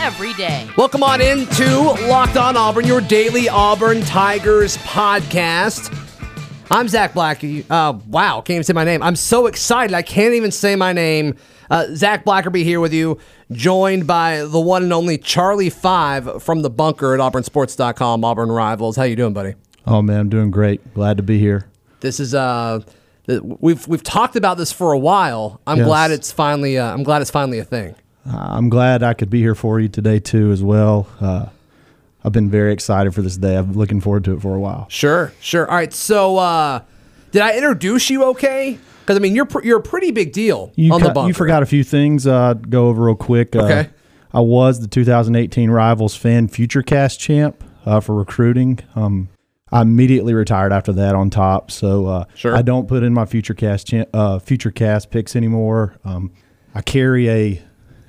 every day. Welcome on into Locked On Auburn, your daily Auburn Tigers podcast. I'm Zac Blackerby. Uh, wow, can't even say my name. I'm so excited. I can't even say my name. Uh, Zac Blackerby here with you, joined by the one and only Charlie Five from the bunker at AuburnSports.com, Auburn Rivals. How you doing, buddy? Oh man, I'm doing great. Glad to be here. This is uh, we've we've talked about this for a while. I'm Yes. glad it's finally uh, I'm glad it's finally a thing. Uh, I'm glad I could be here for you today too, as well. Uh, I've been very excited for this day. I'm looking forward to it for a while. Sure, sure. All right. So, uh, did I introduce you okay? Because I mean, you're pr- you're a pretty big deal You, on ca- the bunker. you forgot a few things. Uh, go over real quick. Uh, Okay. I was the 2018 Rivals Fan FutureCast champ uh, for recruiting. Um, I immediately retired after that on top, so uh, Sure. I don't put in my FutureCast cha- uh, FutureCast picks anymore. Um, I carry a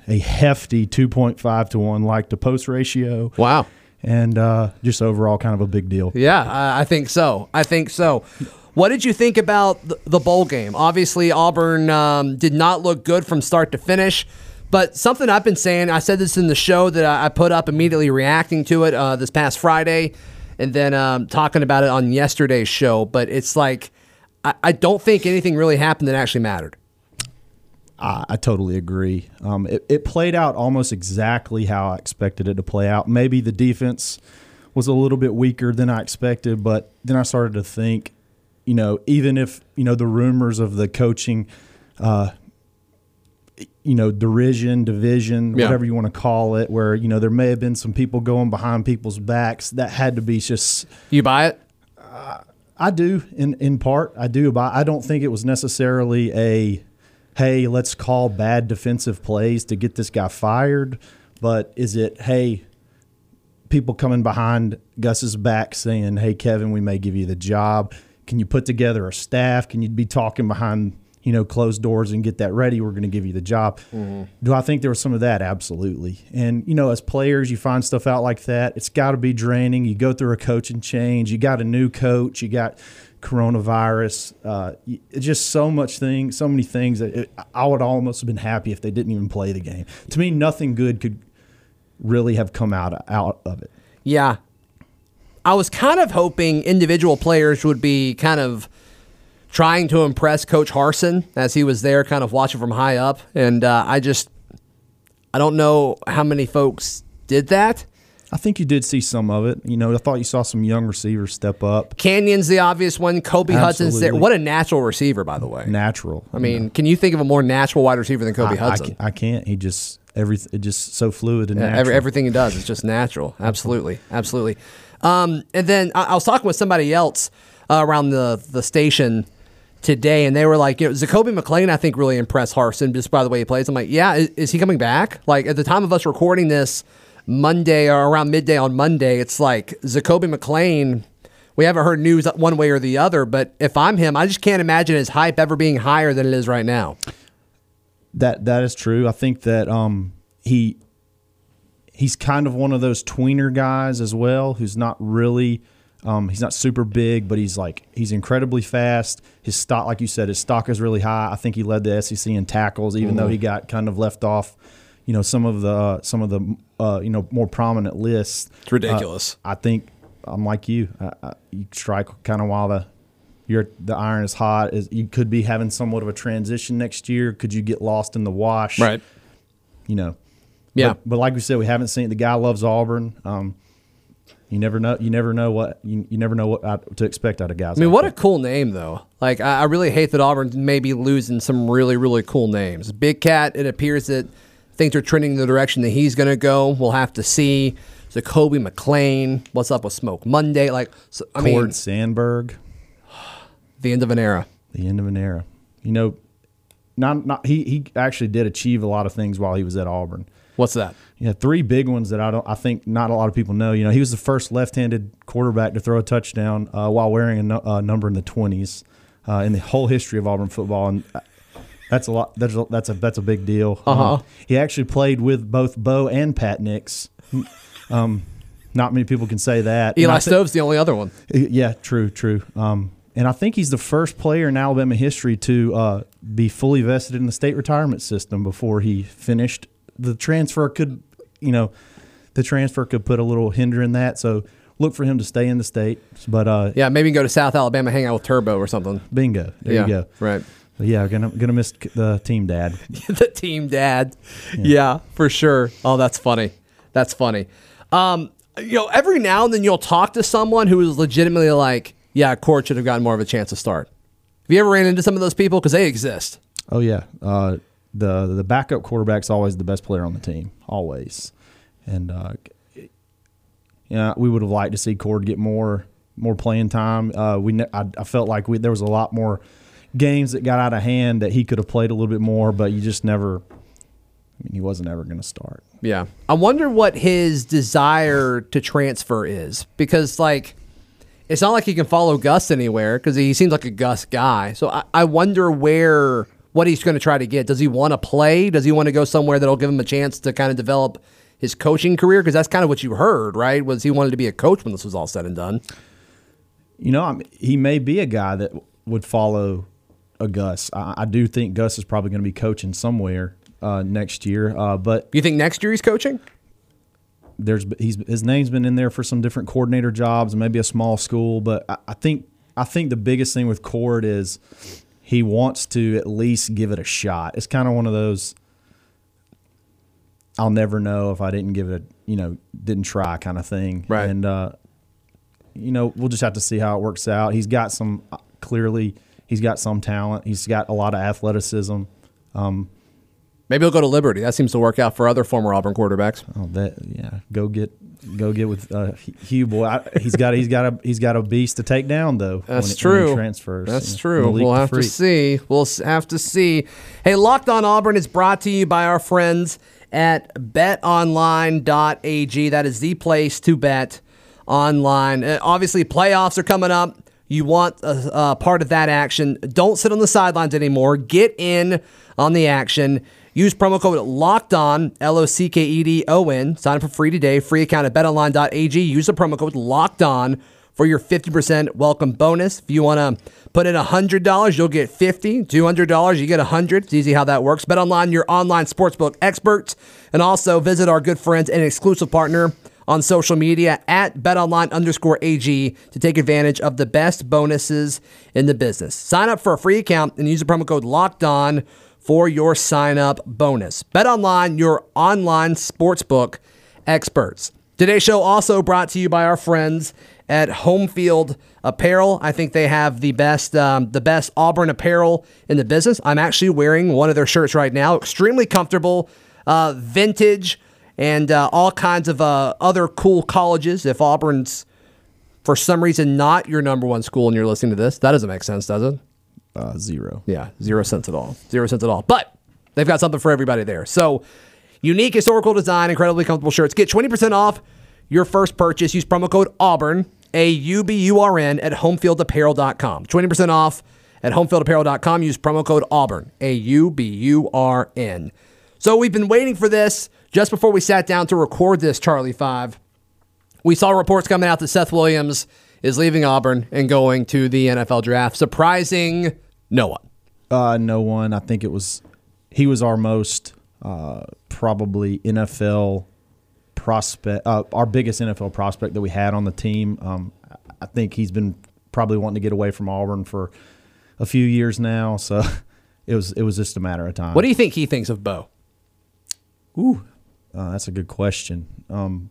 a hefty 2.5 to one like to post ratio. Wow. and uh, just overall kind of a big deal. Yeah, I, think so. I think so. What did you think about the, bowl game? Obviously, Auburn um, did not look good from start to finish. But something I've been saying, I said this in the show that I, I put up immediately reacting to it uh, this past Friday, and then um, talking about it on yesterday's show. But it's like I, I don't think anything really happened that actually mattered. I, I totally agree. Um, it, it played out almost exactly how I expected it to play out. Maybe the defense was a little bit weaker than I expected, but then I started to think, you know, even if you know the rumors of the coaching, uh, you know, derision, division, Yeah. whatever you want to call it, where you know there may have been some people going behind people's backs. That had to be just You buy it? I do in in part. I do, but I don't think it was necessarily a hey, let's call bad defensive plays to get this guy fired. But is it hey, people coming behind Gus's back saying, "Hey, Kevin, we may give you the job. Can you put together a staff? Can you be talking behind?" You know, close doors and get that ready. We're going to give you the job. Do I think there was some of that? Absolutely. And you know, as players, you find stuff out like that. It's got to be draining. You go through a coaching change. You got a new coach. You got coronavirus. Uh, just so much thing, so many things that it, I would almost have been happy if they didn't even play the game. To me, nothing good could really have come out out of it. Yeah. I was kind of hoping individual players would be kind of trying to impress Coach Harsin as he was there, kind of watching from high up. And uh, I just, I don't know how many folks did that. I think you did see some of it. You know, I thought you saw some young receivers step up. Canion's the obvious one. Kobe Hudson's there. What a natural receiver, by the way. Natural. I mean, can you think of a more natural wide receiver than Kobe I, I, Hudson? can't, I can't. He just every it just so fluid and Yeah, natural. every, everything he does is just natural. Absolutely, absolutely. Um, and then I, I was talking with somebody else uh, around the the station today, and they were like, you know, Zakoby McClain, I think really impressed Harsin just by the way he plays. I'm like, yeah, is, is he coming back? Like at the time of us recording this Monday or around midday on Monday, it's like Zakoby McClain. We haven't heard news one way or the other, but if I'm him, I just can't imagine his hype ever being higher than it is right now. That that is true. I think that um he he's kind of one of those tweener guys as well, who's not really um, he's not super big, but he's like he's incredibly fast. His stock, like you said, his stock is really high. I think he led the SEC in tackles, even though he got kind of left off. You know some of the uh, some of the uh, you know more prominent lists. It's ridiculous. Uh, I think I'm like you. I, you strike kind of while the you're the iron is hot. Is you could be having somewhat of a transition next year. Could you get lost in the wash? Right. You know. Yeah. But, but like we said, we haven't seen the guy loves Auburn. Um, you never know. You never know what you, you never know what out- to expect out of guys. I mean, like what a cool name, though. Like, I, I really hate that Auburn may be losing some really, really cool names. Big Cat, it appears that things are trending in the direction that he's going to go. We'll have to see. Jacoby McClain, what's up with Smoke Monday? Like, so, I mean, Cord Sandberg, the end of an era. the end of an era. You know, not not he he actually did achieve a lot of things while he was at Auburn. What's that? Yeah, three big ones that I don't. I think not a lot of people know. You know, he was the first left-handed quarterback to throw a touchdown uh, while wearing a no, uh, number in the twenties uh, in the whole history of Auburn football, and uh, that's a lot. That's a, that's a that's a big deal. Uh-huh. Um, he actually played with both Bo and Pat Nix. Um, not many people can say that. Eli I thi- Stove's the only other one. yeah, true, true. Um, and I think he's the first player in Alabama history to uh, be fully vested in the state retirement system before he finished. The transfer could, you know, the transfer could put a little hinder in that. So look for him to stay in the state. But uh, Yeah, maybe go to South Alabama, hang out with Turbo or something. bingo, there yeah, you go. Right. But yeah, gonna gonna miss the team dad. the team dad. Yeah. for sure. Oh, that's funny. That's funny. Um, you know, every now and then you'll talk to someone who is legitimately like, yeah, Cord should have gotten more of a chance to start. Have you ever ran into some of those people? Because they exist. Oh yeah, uh, the the backup quarterback's always the best player on the team, always. And uh, yeah, we would have liked to see Cord get more more playing time. Uh, we ne- I, I felt like we, there was a lot more games that got out of hand that he could have played a little bit more, but you just never. I mean, he wasn't ever going to start. Yeah. I wonder what his desire to transfer is because, like, it's not like he can follow Gus anywhere because he seems like a Gus guy. So I, I wonder where, what he's going to try to get. Does he want to play? Does he want to go somewhere that'll give him a chance to kind of develop his coaching career? Because that's kind of what you heard, right? Was he wanted to be a coach when this was all said and done? You know, I mean, he may be a guy that would follow a Gus. I, I do think Gus is probably going to be coaching somewhere uh, next year, uh, but You think next year he's coaching? there's he's his name's been in there for some different coordinator jobs maybe a small school, but I, I think I think the biggest thing with Cord is he wants to at least give it a shot. It's kind of one of those I'll never know if I didn't give it a you know didn't try kind of thing. Right. And uh, you know we'll just have to see how it works out. He's got some clearly he's got some talent. He's got a lot of athleticism. Maybe he'll go to Liberty. That seems to work out for other former Auburn quarterbacks. Oh, that yeah. Go get go get with uh, Hugh boy. I, he's got he's got a he's got a beast to take down though. That's when, true. Transfers. That's true. We'll have to see. We'll have to see. Hey, Locked On Auburn is brought to you by our friends at betonline.ag. That is the place to bet online. Uh, obviously, playoffs are coming up. You want a, a part of that action. Don't sit on the sidelines anymore. Get in on the action. Use promo code locked on, L O C K E D O N. Sign up for free today. Free account at betonline.ag. Use the promo code locked on for your 50% welcome bonus. If you want to put in $100, you'll get 50 $200, you get 100 It's easy how that works. Bet online, your online sportsbook experts. And also visit our good friends and exclusive partner on social media at betonline underscore AG to take advantage of the best bonuses in the business. Sign up for a free account and use the promo code locked on for your sign up bonus. Bet online, your online sportsbook experts. Today's show also brought to you by our friends at Homefield Apparel. I think they have the best um, the best Auburn apparel in the business. I'm actually wearing one of their shirts right now. Extremely comfortable, uh, vintage, and uh, all kinds of uh, other cool colleges. If Auburn's for some reason not your number one school and you're listening to this, that doesn't make sense, does it? Uh, zero. Yeah, zero cents at all. Zero cents at all. But they've got something for everybody there. So, unique historical design, incredibly comfortable shirts. Get 20% off your first purchase. Use promo code Auburn, A U B U R N, at homefieldapparel.com. 20% off at homefieldapparel.com. Use promo code Auburn, A U B U R N. So, we've been waiting for this just before we sat down to record this, Charlie 5 we saw reports coming out that Seth Williams is leaving Auburn and going to the NFL draft. Surprising no one. Uh, no one. I think it was he was our most uh, probably NFL prospect, uh, our biggest NFL prospect that we had on the team. Um, I think he's been probably wanting to get away from Auburn for a few years now. So it was it was just a matter of time. What do you think he thinks of Bo? Uh, that's a good question. Um,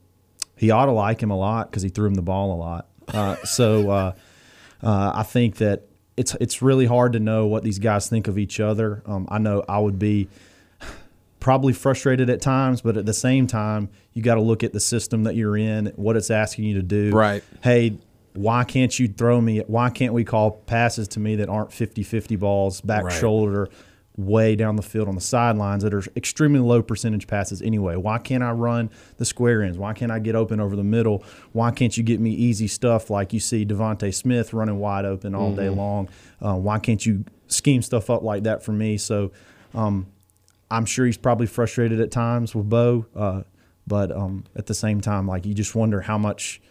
he ought to like him a lot because he threw him the ball a lot. Uh, so uh, uh, I think that it's it's really hard to know what these guys think of each other. Um, I know I would be probably frustrated at times, but at the same time, you got to look at the system that you're in, what it's asking you to do. Right. Hey, why can't you throw me? Why can't we call passes to me that aren't 50 50 balls, back Right. shoulder? Way down the field on the sidelines that are extremely low percentage passes anyway. Why can't I run the square ends? Why can't I get open over the middle? Why can't you get me easy stuff like you see DeVonta Smith running wide open all day long? Uh, why can't you scheme stuff up like that for me? So um, I'm sure he's probably frustrated at times with Bo, uh, but um, at the same time, like you just wonder how much.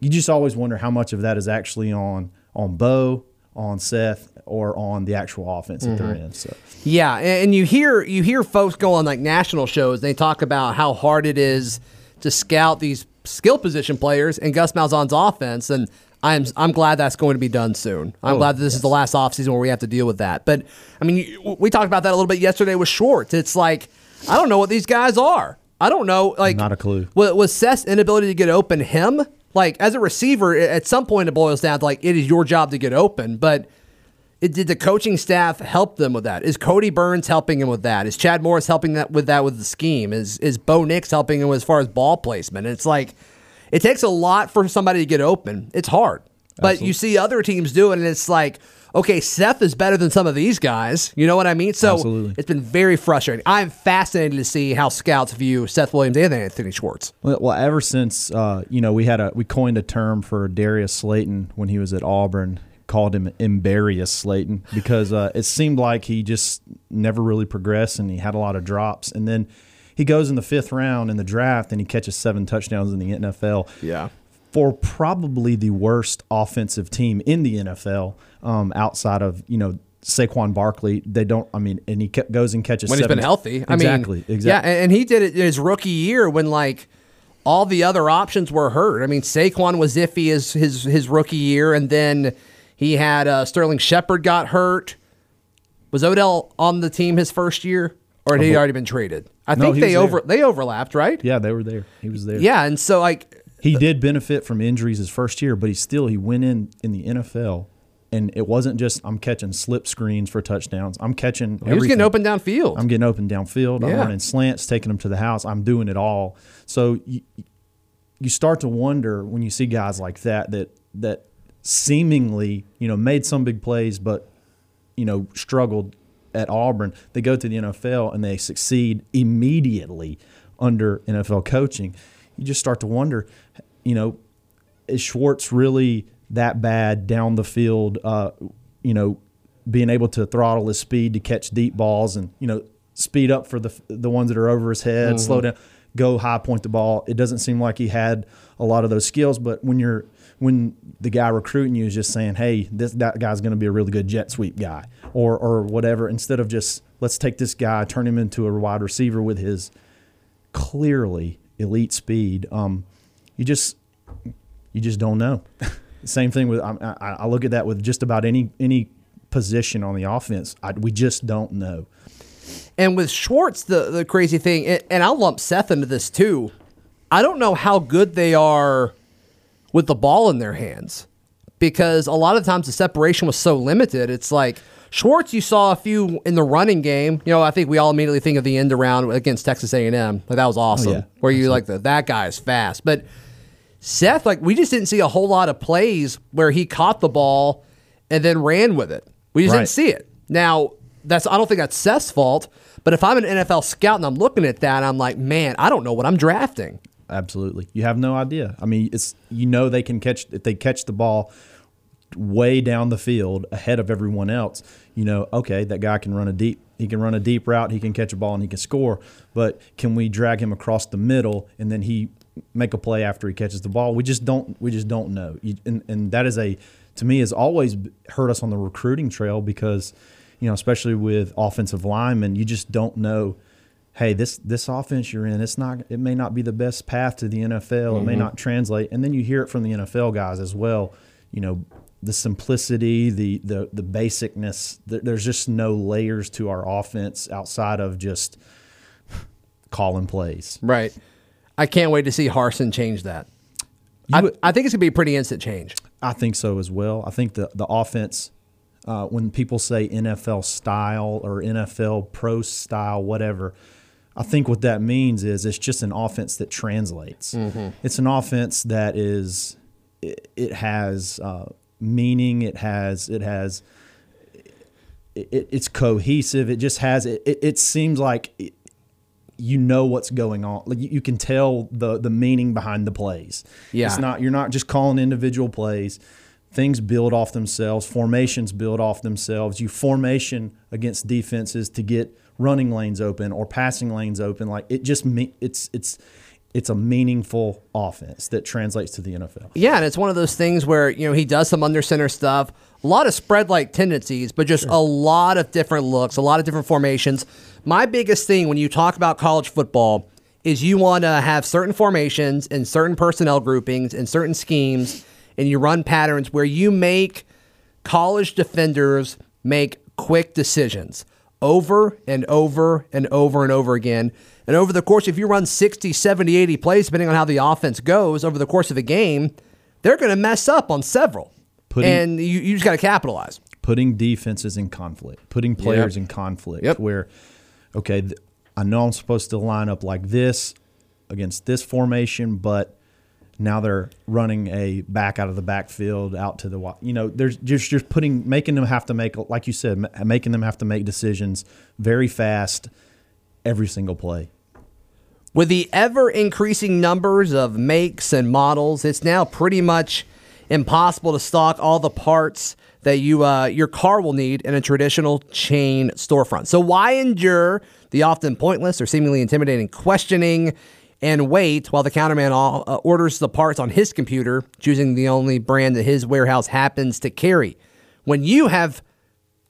You just always wonder how much of that is actually on on Bo, on Seth, or on the actual offense that they're mm-hmm. in. So Yeah, and you hear you hear folks go on like national shows. They talk about how hard it is to scout these skill position players in Gus Malzahn's offense, and I'm I'm glad that's going to be done soon. I'm oh, glad that this is the last offseason where we have to deal with that. But I mean, we talked about that a little bit yesterday with Schwartz. It's like I don't know what these guys are. I don't know. Like Not a clue. Was, was Seth's inability to get open him? Like as a receiver, at some point it boils down to like it is your job to get open, but. It, did the coaching staff help them with that? Is Kodi Burns helping him with that? Is Chad Morris helping that with that with the scheme? Is is Bo Nix helping him as far as ball placement? It's like it takes a lot for somebody to get open. It's hard, but you see other teams do it, and it's like okay, Seth is better than some of these guys. You know what I mean? So Absolutely. it's been very frustrating. I'm fascinated to see how scouts view Seth Williams and Anthony Schwartz. Well, well, ever since uh, you know we had a we coined a term for Darius Slayton when he was at Auburn, called him Embarius Slayton because uh, it seemed like he just never really progressed and he had a lot of drops, and then he goes in the fifth round in the draft and he catches seven touchdowns in the NFL. Yeah. For probably the worst offensive team in the NFL, um, outside of you know Saquon Barkley, they don't. I mean, and he goes and catches when he's seven- been healthy. I exactly, mean, exactly. Yeah, and he did it in his rookie year when like all the other options were hurt. I mean, Saquon was iffy his his his rookie year, and then he had uh, Sterling Shepard got hurt. Was Odell on the team his first year, or had he already been traded? I No, think they over there. they overlapped, right? Yeah, they were there. He was there. Yeah, and so like He did benefit from injuries his first year, but he still he went in in the NFL, and it wasn't just I'm catching slip screens for touchdowns. I'm catching. he was getting open downfield. I'm getting open downfield. I'm running slants, taking them to the house. I'm doing it all. So you, you start to wonder when you see guys like that that that seemingly you know made some big plays, but you know struggled at Auburn. They go to the NFL and they succeed immediately under NFL coaching. You just start to wonder, you know, is Schwartz really that bad down the field? Uh, you know, being able to throttle his speed to catch deep balls and you know speed up for the the ones that are over his head, slow down, go high point the ball. It doesn't seem like he had a lot of those skills, but when you're when the guy recruiting you is just saying, "Hey, this that guy's going to be a really good jet sweep guy," or or whatever, instead of just let's take this guy, turn him into a wide receiver with his clearly elite speed. Um, you just you just don't know. Same thing with I, I, I look at that with just about any any position on the offense. I, we just don't know. And with Schwartz, the the crazy thing, and- and I'll lump Seth into this too. I don't know how good they are with the ball in their hands because a lot of times the separation was so limited. It's like Schwartz, you saw a few in the running game. You know, I think we all immediately think of the end around against Texas A and M. Like that was oh, awesome. yeah. Where you like the, that guy is fast, but Seth, like we just didn't see a whole lot of plays where he caught the ball and then ran with it. We just Right. didn't see it. Now, that's I don't think that's Seth's fault, but if I'm an NFL scout and I'm looking at that, I'm like, man, I don't know what I'm drafting. Absolutely, you have no idea. I mean, it's you know they can catch if they catch the ball way down the field ahead of everyone else. You know, okay, that guy can run a deep. He can run a deep route. He can catch a ball and he can score. But can we drag him across the middle and then he make a play after he catches the ball? We just don't. We just don't know. You, and and that is a to me has always hurt us on the recruiting trail because you know, especially with offensive linemen, you just don't know hey, this this offense you're in, it's not it may not be the best path to the NFL. It may mm-hmm. not translate. And then you hear it from the NFL guys as well. You know, the simplicity, the the the basicness. There's just no layers to our offense outside of just calling plays. Right. I can't wait to see Harsin change that. I, would- I think it's gonna be a pretty instant change. I think so as well. I think the the offense. Uh, when people say NFL style or NFL pro style, whatever, I think what that means is it's just an offense that translates. It's an offense that is it, it has uh, meaning. It has it has it, it's cohesive. It just has it. It, it seems like you know what's going on. Like you, you can tell the the meaning behind the plays. Yeah. it's not you're not just calling individual plays. Things build off themselves. Formations build off themselves. You formation against defenses to get running lanes open or passing lanes open. Like it just me, it's it's it's a meaningful offense that translates to the NFL. Yeah, and it's one of those things where you know he does some under center stuff, a lot of spread like tendencies, but just a lot of different looks, a lot of different formations. My biggest thing when you talk about college football is you want to have certain formations and certain personnel groupings and certain schemes, and you run patterns where you make college defenders make quick decisions over and over and over and over again. And over the course, if you run 60, 70, 80 plays, depending on how the offense goes over the course of a game, they're going to mess up on several. Putting- and you, you just got to capitalize. putting defenses in conflict, putting players in conflict. Yep. Where, okay, th- I know I'm supposed to line up like this against this formation, but now they're running a back out of the backfield out to the you know there's just just putting making them have to make like you said making them have to make decisions very fast every single play With the ever increasing numbers of makes and models, it's now pretty much impossible to stock all the parts that you uh, your car will need in a traditional chain storefront. So why endure the often pointless or seemingly intimidating questioning and wait while the counterman all, uh, orders the parts on his computer, choosing the only brand that his warehouse happens to carry? When you have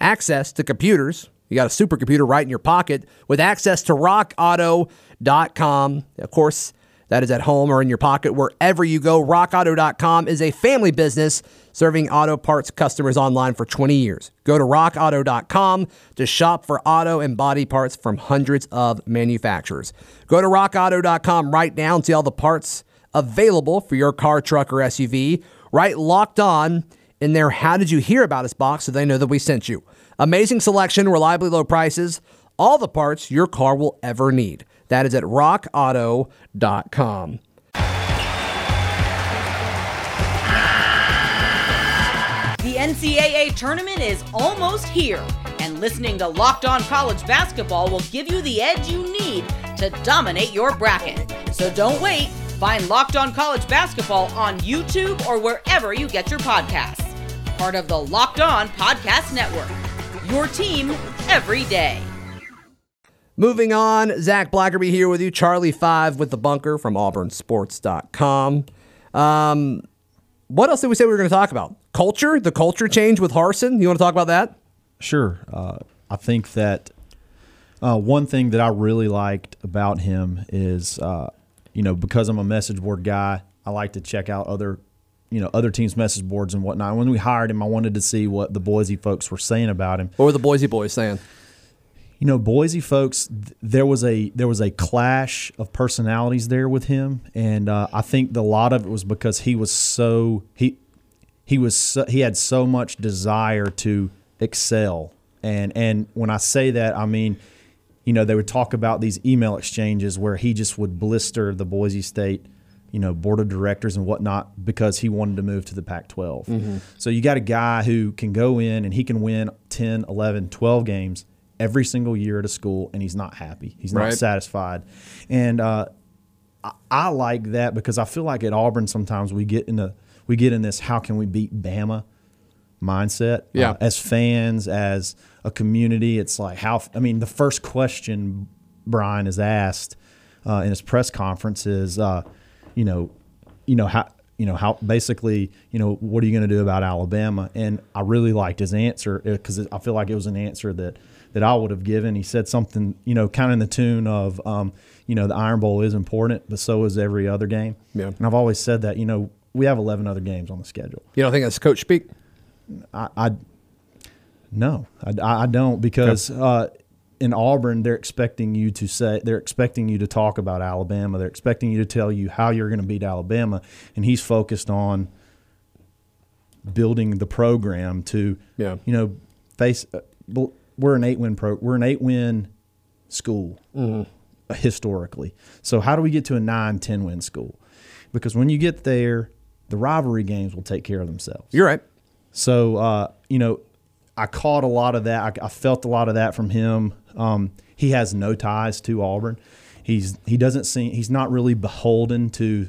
access to computers. You got a supercomputer right in your pocket with access to rockauto.com. Of course, that is at home or in your pocket wherever you go. Rockauto.com is a family business serving auto parts customers online for 20 years. Go to rockauto.com to shop for auto and body parts from hundreds of manufacturers. Go to rockauto.com right now and see all the parts available for your car, truck, or SUV. Right locked on in their How Did You Hear About Us box so they know that we sent you. Amazing selection, reliably low prices, all the parts your car will ever need. That is at rockauto.com. The NCAA tournament is almost here, and listening to Locked On College Basketball will give you the edge you need to dominate your bracket. So don't wait. Find Locked On College Basketball on YouTube or wherever you get your podcasts. Part of the Locked On Podcast Network. Your team every day. Moving on, Zac Blackerby here with you. Charlie Five with the bunker from AuburnSports.com. Um, what else did we say we were going to talk about? Culture, the culture change with Harsin. You want to talk about that? Sure. Uh, I think that uh, one thing that I really liked about him is, uh, you know, because I'm a message board guy, I like to check out other, you know, other teams' message boards and whatnot. When we hired him, I wanted to see what the Boise folks were saying about him. What were the Boise boys saying? You know, Boise folks, there was a there was a clash of personalities there with him, and uh, I think a lot of it was because he was so he he was so, he had so much desire to excel, and and when I say that, I mean, you know, they would talk about these email exchanges where he just would blister the Boise State, you know, board of directors and whatnot because he wanted to move to the Pac-12. So you got a guy who can go in and he can win 10, 11, 12 games every single year at a school, and he's not happy. He's not Right. satisfied, and uh, I, I like that because I feel like at Auburn sometimes we get in we get in this how can we beat Bama mindset. Yeah. Uh, as fans, as a community, it's like how I mean the first question Bryan is asked uh, in his press conference is, uh, you know, you know how. You know how basically, you know, what are you going to do about Alabama? And I really liked his answer because I feel like it was an answer that that I would have given. He said something, you know, kind of in the tune of, um, you know, the Iron Bowl is important, but so is every other game. Yeah. And I've always said that, you know, we have 11 other games on the schedule. You don't think that's coach speak? I, I no, I, I don't because uh, in Auburn they're expecting you to say they're expecting you to talk about Alabama. They're expecting you to tell you how you're going to beat Alabama, and he's focused on building the program to Yeah. you know face. Uh, we're an eight win pro. We're an eight win school uh, historically. So how do we get to a 9, 10 win school? Because when you get there, the rivalry games will take care of themselves. You're right. So uh, you know, I caught a lot of that. I, I felt a lot of that from him. Um, he has no ties to Auburn. He's he doesn't seem he's not really beholden to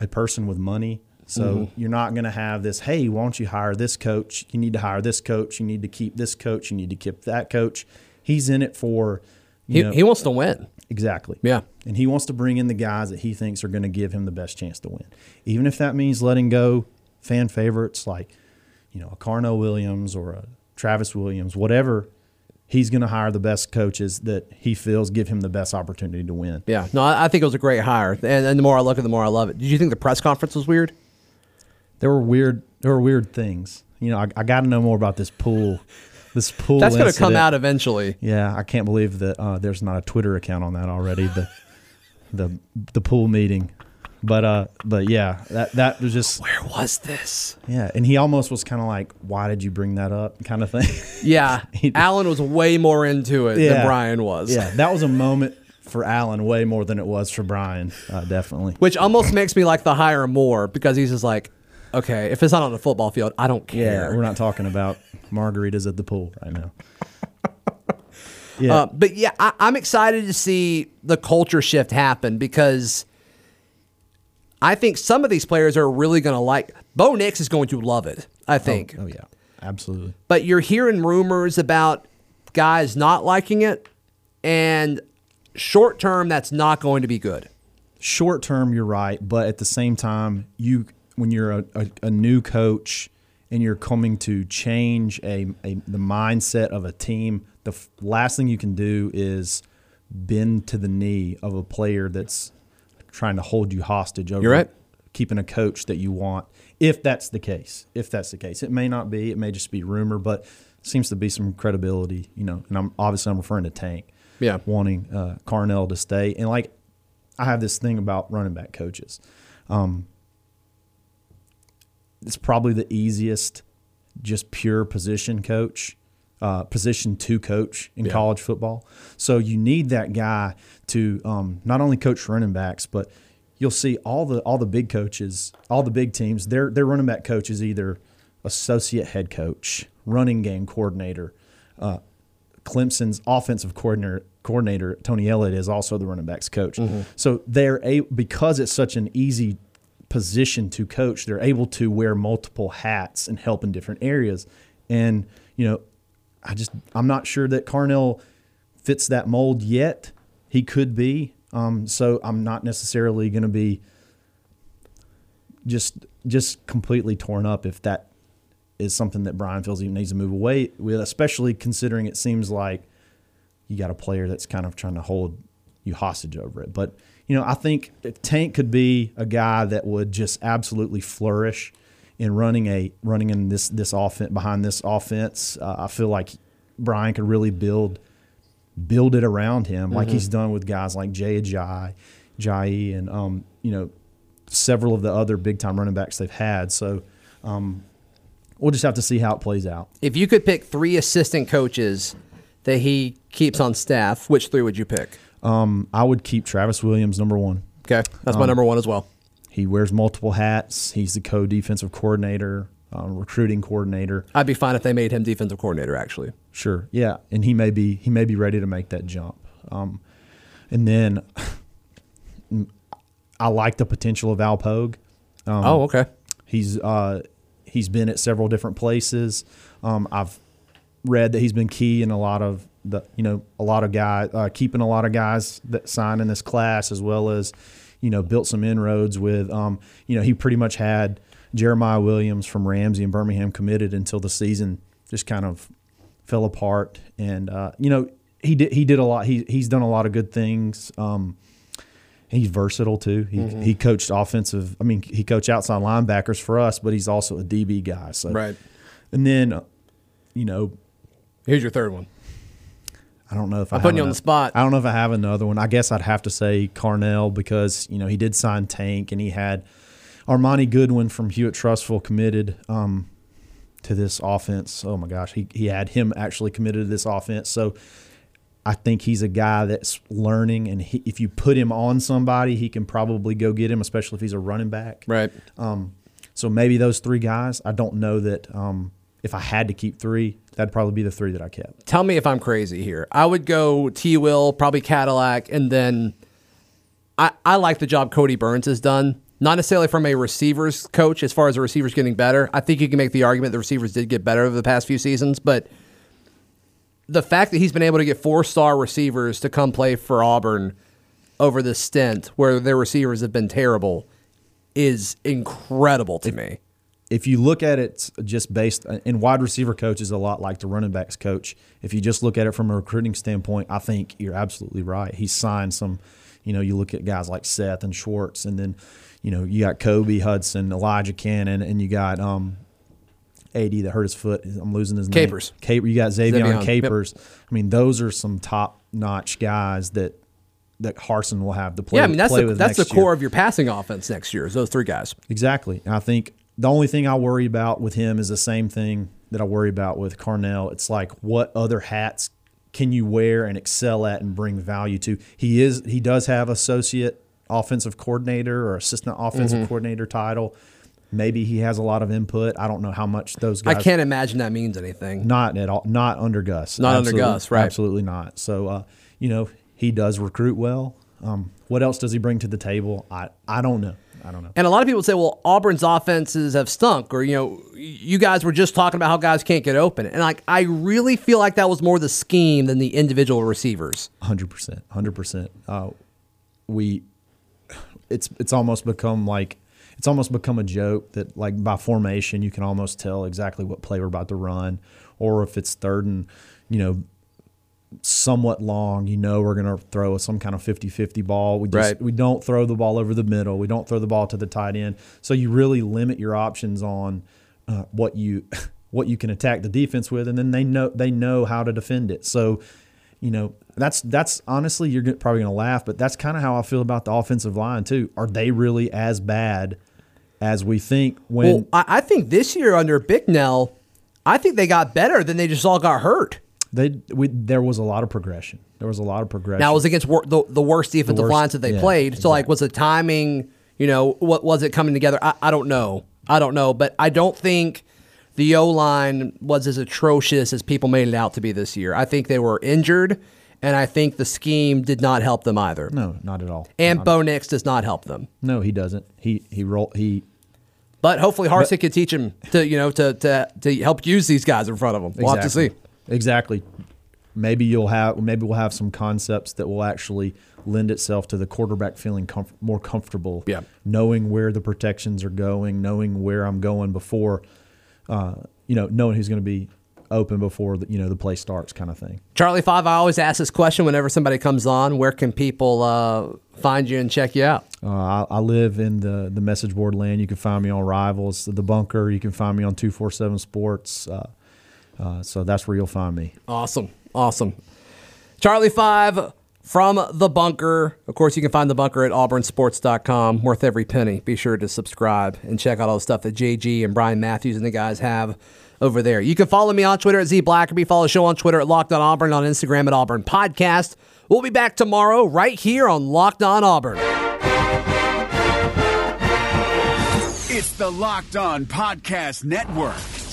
a person with money. So you're not going to have this. Hey, why don't you hire this coach? You need to hire this coach. You need to keep this coach. You need to keep that coach. He's in it for. You He, know, he wants to win. Exactly. Yeah. And he wants to bring in the guys that he thinks are going to give him the best chance to win. Even if that means letting go fan favorites like, you know, a Carno Williams or a Travis Williams, whatever, he's going to hire the best coaches that he feels give him the best opportunity to win. Yeah. No, I, think it was a great hire. And, and the more I look at it, the more I love it. Did you think the press conference was weird? There were weird there were weird things. You know, I, I got to know more about this pool. This pool That's going to come out eventually. Yeah, I can't believe that uh, there's not a Twitter account on that already. The the the pool meeting, but uh, but yeah, that that was just Where was this? yeah, and he almost was kind of like, "Why did you bring that up?" kind of thing. Yeah. He- Allen was way more into it than Bryan was. yeah, that was a moment for Allen way more than it was for Bryan, uh, definitely. Which almost makes me like the hire more because he's just like, okay, if it's not on the football field, I don't Yeah, care. we're not talking about margaritas at the pool right now. Yeah, Uh, but yeah, I, I'm excited to see the culture shift happen because I think some of these players are really going to like. Bo Nix is going to love it. I oh, think. oh yeah, absolutely. But you're hearing rumors about guys not liking it, and short term, that's not going to be good. short term you're right but at the same time you when you're a, a, a new coach and you're coming to change a, a the mindset of a team the f- last thing you can do is bend to the knee of a player that's trying to hold you hostage over You're right. keeping a coach that you want if that's the case if that's the case it may not be it may just be rumor but seems to be some credibility you know and i'm obviously i'm referring to tank Yeah. wanting uh, Carnell to stay. And like, I have this thing about running back coaches. Um, it's probably the easiest, just pure position coach, uh, position two coach in college football. So you need that guy to um, not only coach running backs, but you'll see all the all the big coaches, all the big teams. Their their running back coach is either associate head coach, running game coordinator, uh, Clemson's offensive coordinator, coordinator Tony Elliott is also the running backs coach. So they're a because it's such an easy position to coach, they're able to wear multiple hats and help in different areas. And you know, I just I'm not sure that Carnell fits that mold yet. He could be. Um, so I'm not necessarily going to be just just completely torn up if that is something that Bryan feels he needs to move away with, especially considering it seems like you got a player that's kind of trying to hold you hostage over it. But you know, I think Tank could be a guy that would just absolutely flourish in running a running in this this offense behind this offense. Uh, I feel like Bryan could really build build it around him like he's done with guys like Jay Ajayi, Jai, and um, you know several of the other big time running backs they've had. So um, we'll just have to see how it plays out. If you could pick three assistant coaches that he keeps on staff, which three would you pick? Um, I would keep Travis Williams number one. Okay, that's my number one as well. He wears multiple hats. He's the co-defensive coordinator, um, recruiting coordinator. I'd be fine if they made him defensive coordinator. Actually, Sure, yeah, and he may be he may be ready to make that jump. Um, and then I like the potential of Al Pogue. Um, oh, okay. He's uh, he's been at several different places. Um, I've read that he's been key in a lot of the you know a lot of guys uh, keeping a lot of guys that sign in this class as well as you know built some inroads with um, you know he pretty much had Jeremiah Williams from Ramsay and Birmingham committed until the season just kind of fell apart and uh, you know he did he did a lot he he's done a lot of good things um, he's versatile too he, Mm-hmm. he coached offensive I mean he coached outside linebackers for us but he's also a DB guy so Right. and then uh, you know Here's your third one. I don't know if I I'm putting you on the spot. I don't know if I have another one. I guess I'd have to say Carnell because you know he did sign Tank and he had Armoni Goodwin from Hewitt-Trussville committed um, to this offense. Oh my gosh, he he had him actually committed to this offense. So I think he's a guy that's learning, and he, if you put him on somebody, he can probably go get him, especially if he's a running back. Right. Um, so maybe those three guys. I don't know that um, if I had to keep three, that'd probably be the three that I kept. Tell me if I'm crazy here. I would go T. Will, probably Cadillac, and then I, I like the job Kodi Burns has done. Not necessarily from a receivers coach, as far as the receivers getting better. I think you can make the argument the receivers did get better over the past few seasons, but the fact that he's been able to get four star receivers to come play for Auburn over this stint where their receivers have been terrible is incredible to me. If you look at it just based and wide receiver coach is a lot like the running backs coach. If you just look at it from a recruiting standpoint, I think you're absolutely right. He signed some, you know, you look at guys like Seth and Schwartz, and then, you know, you got Kobe Hudson, Elijah Canion, and you got um, AD that hurt his foot. I'm losing his Capers. name. Caper. You got Xavier yep. Capers. I mean, those are some top notch guys that that Harsin will have to play. Yeah, I mean that's the, that's the next year. core of your passing offense next year. Is those three guys. Exactly. And I think the only thing I worry about with him is the same thing that I worry about with Carnell. It's like what other hats can you wear and excel at and bring value to? He is he does have associate offensive coordinator or assistant offensive Mm-hmm. coordinator title. Maybe he has a lot of input. I don't know how much those guys. I can't imagine that means anything. not at all not under Gus. Not under Absolutely- Gus, right. Absolutely not. So uh, you know, he does recruit well. Um, what else does he bring to the table? I I don't know. I don't know. And a lot of people say, well, Auburn's offenses have stunk, or you know, you guys were just talking about how guys can't get open, and like I really feel like that was more the scheme than the individual receivers. Hundred percent, hundred percent. Uh, We, it's it's almost become like it's almost become a joke that like by formation you can almost tell exactly what play we're about to run, or if it's third and you know somewhat long, you know we're going to throw some kind of 50-50 ball. We just Right. we don't throw the ball over the middle. We don't throw the ball to the tight end. So you really limit your options on uh, what you what you can attack the defense with, and then they know they know how to defend it. So you know that's that's honestly you're probably going to laugh, but that's kind of how I feel about the offensive line too. Are they really as bad as we think? When Well, I, I think this year under Bicknell, I think they got better than they just all got hurt. They we, there was a lot of progression. There was a lot of progression. Now it was against wor- the, the worst defensive worst- lines that they yeah, played. So like, was the timing? You know, what was it coming together? I, I don't know. I don't know, but I don't think the O line was as atrocious as people made it out to be this year. I think they were injured, and I think the scheme did not help them either. no, not at all. And Not- Bo Nix does not help them. No, he doesn't. He he roll he But hopefully Harsick could teach him to you know to to to help use these guys in front of him. We'll have to see. Exactly. Maybe you'll have maybe we'll have some concepts that will actually lend itself to the quarterback feeling comf- more comfortable. Yeah. Knowing where the protections are going, knowing where I'm going before, uh, you know, knowing who's going to be open before the, you know the play starts, kind of thing. Charlie Five, I always ask this question whenever somebody comes on. Where can people uh, find you and check you out? Uh, I, I live in the the message board land. You can find me on Rivals, the Bunker. You can find me on two four seven Sports. Uh, uh, so that's where you'll find me. Awesome. Awesome. Charlie Five from the bunker. Of course, you can find the bunker at auburnsports.com. Worth every penny. Be sure to subscribe and check out all the stuff that JG and Brian Matthews and the guys have over there. You can follow me on Twitter at Z Blackerby. Follow the show on Twitter at Locked On Auburn, on Instagram at Auburn Podcast. We'll be back tomorrow right here on Locked On Auburn. It's the Locked On Podcast Network,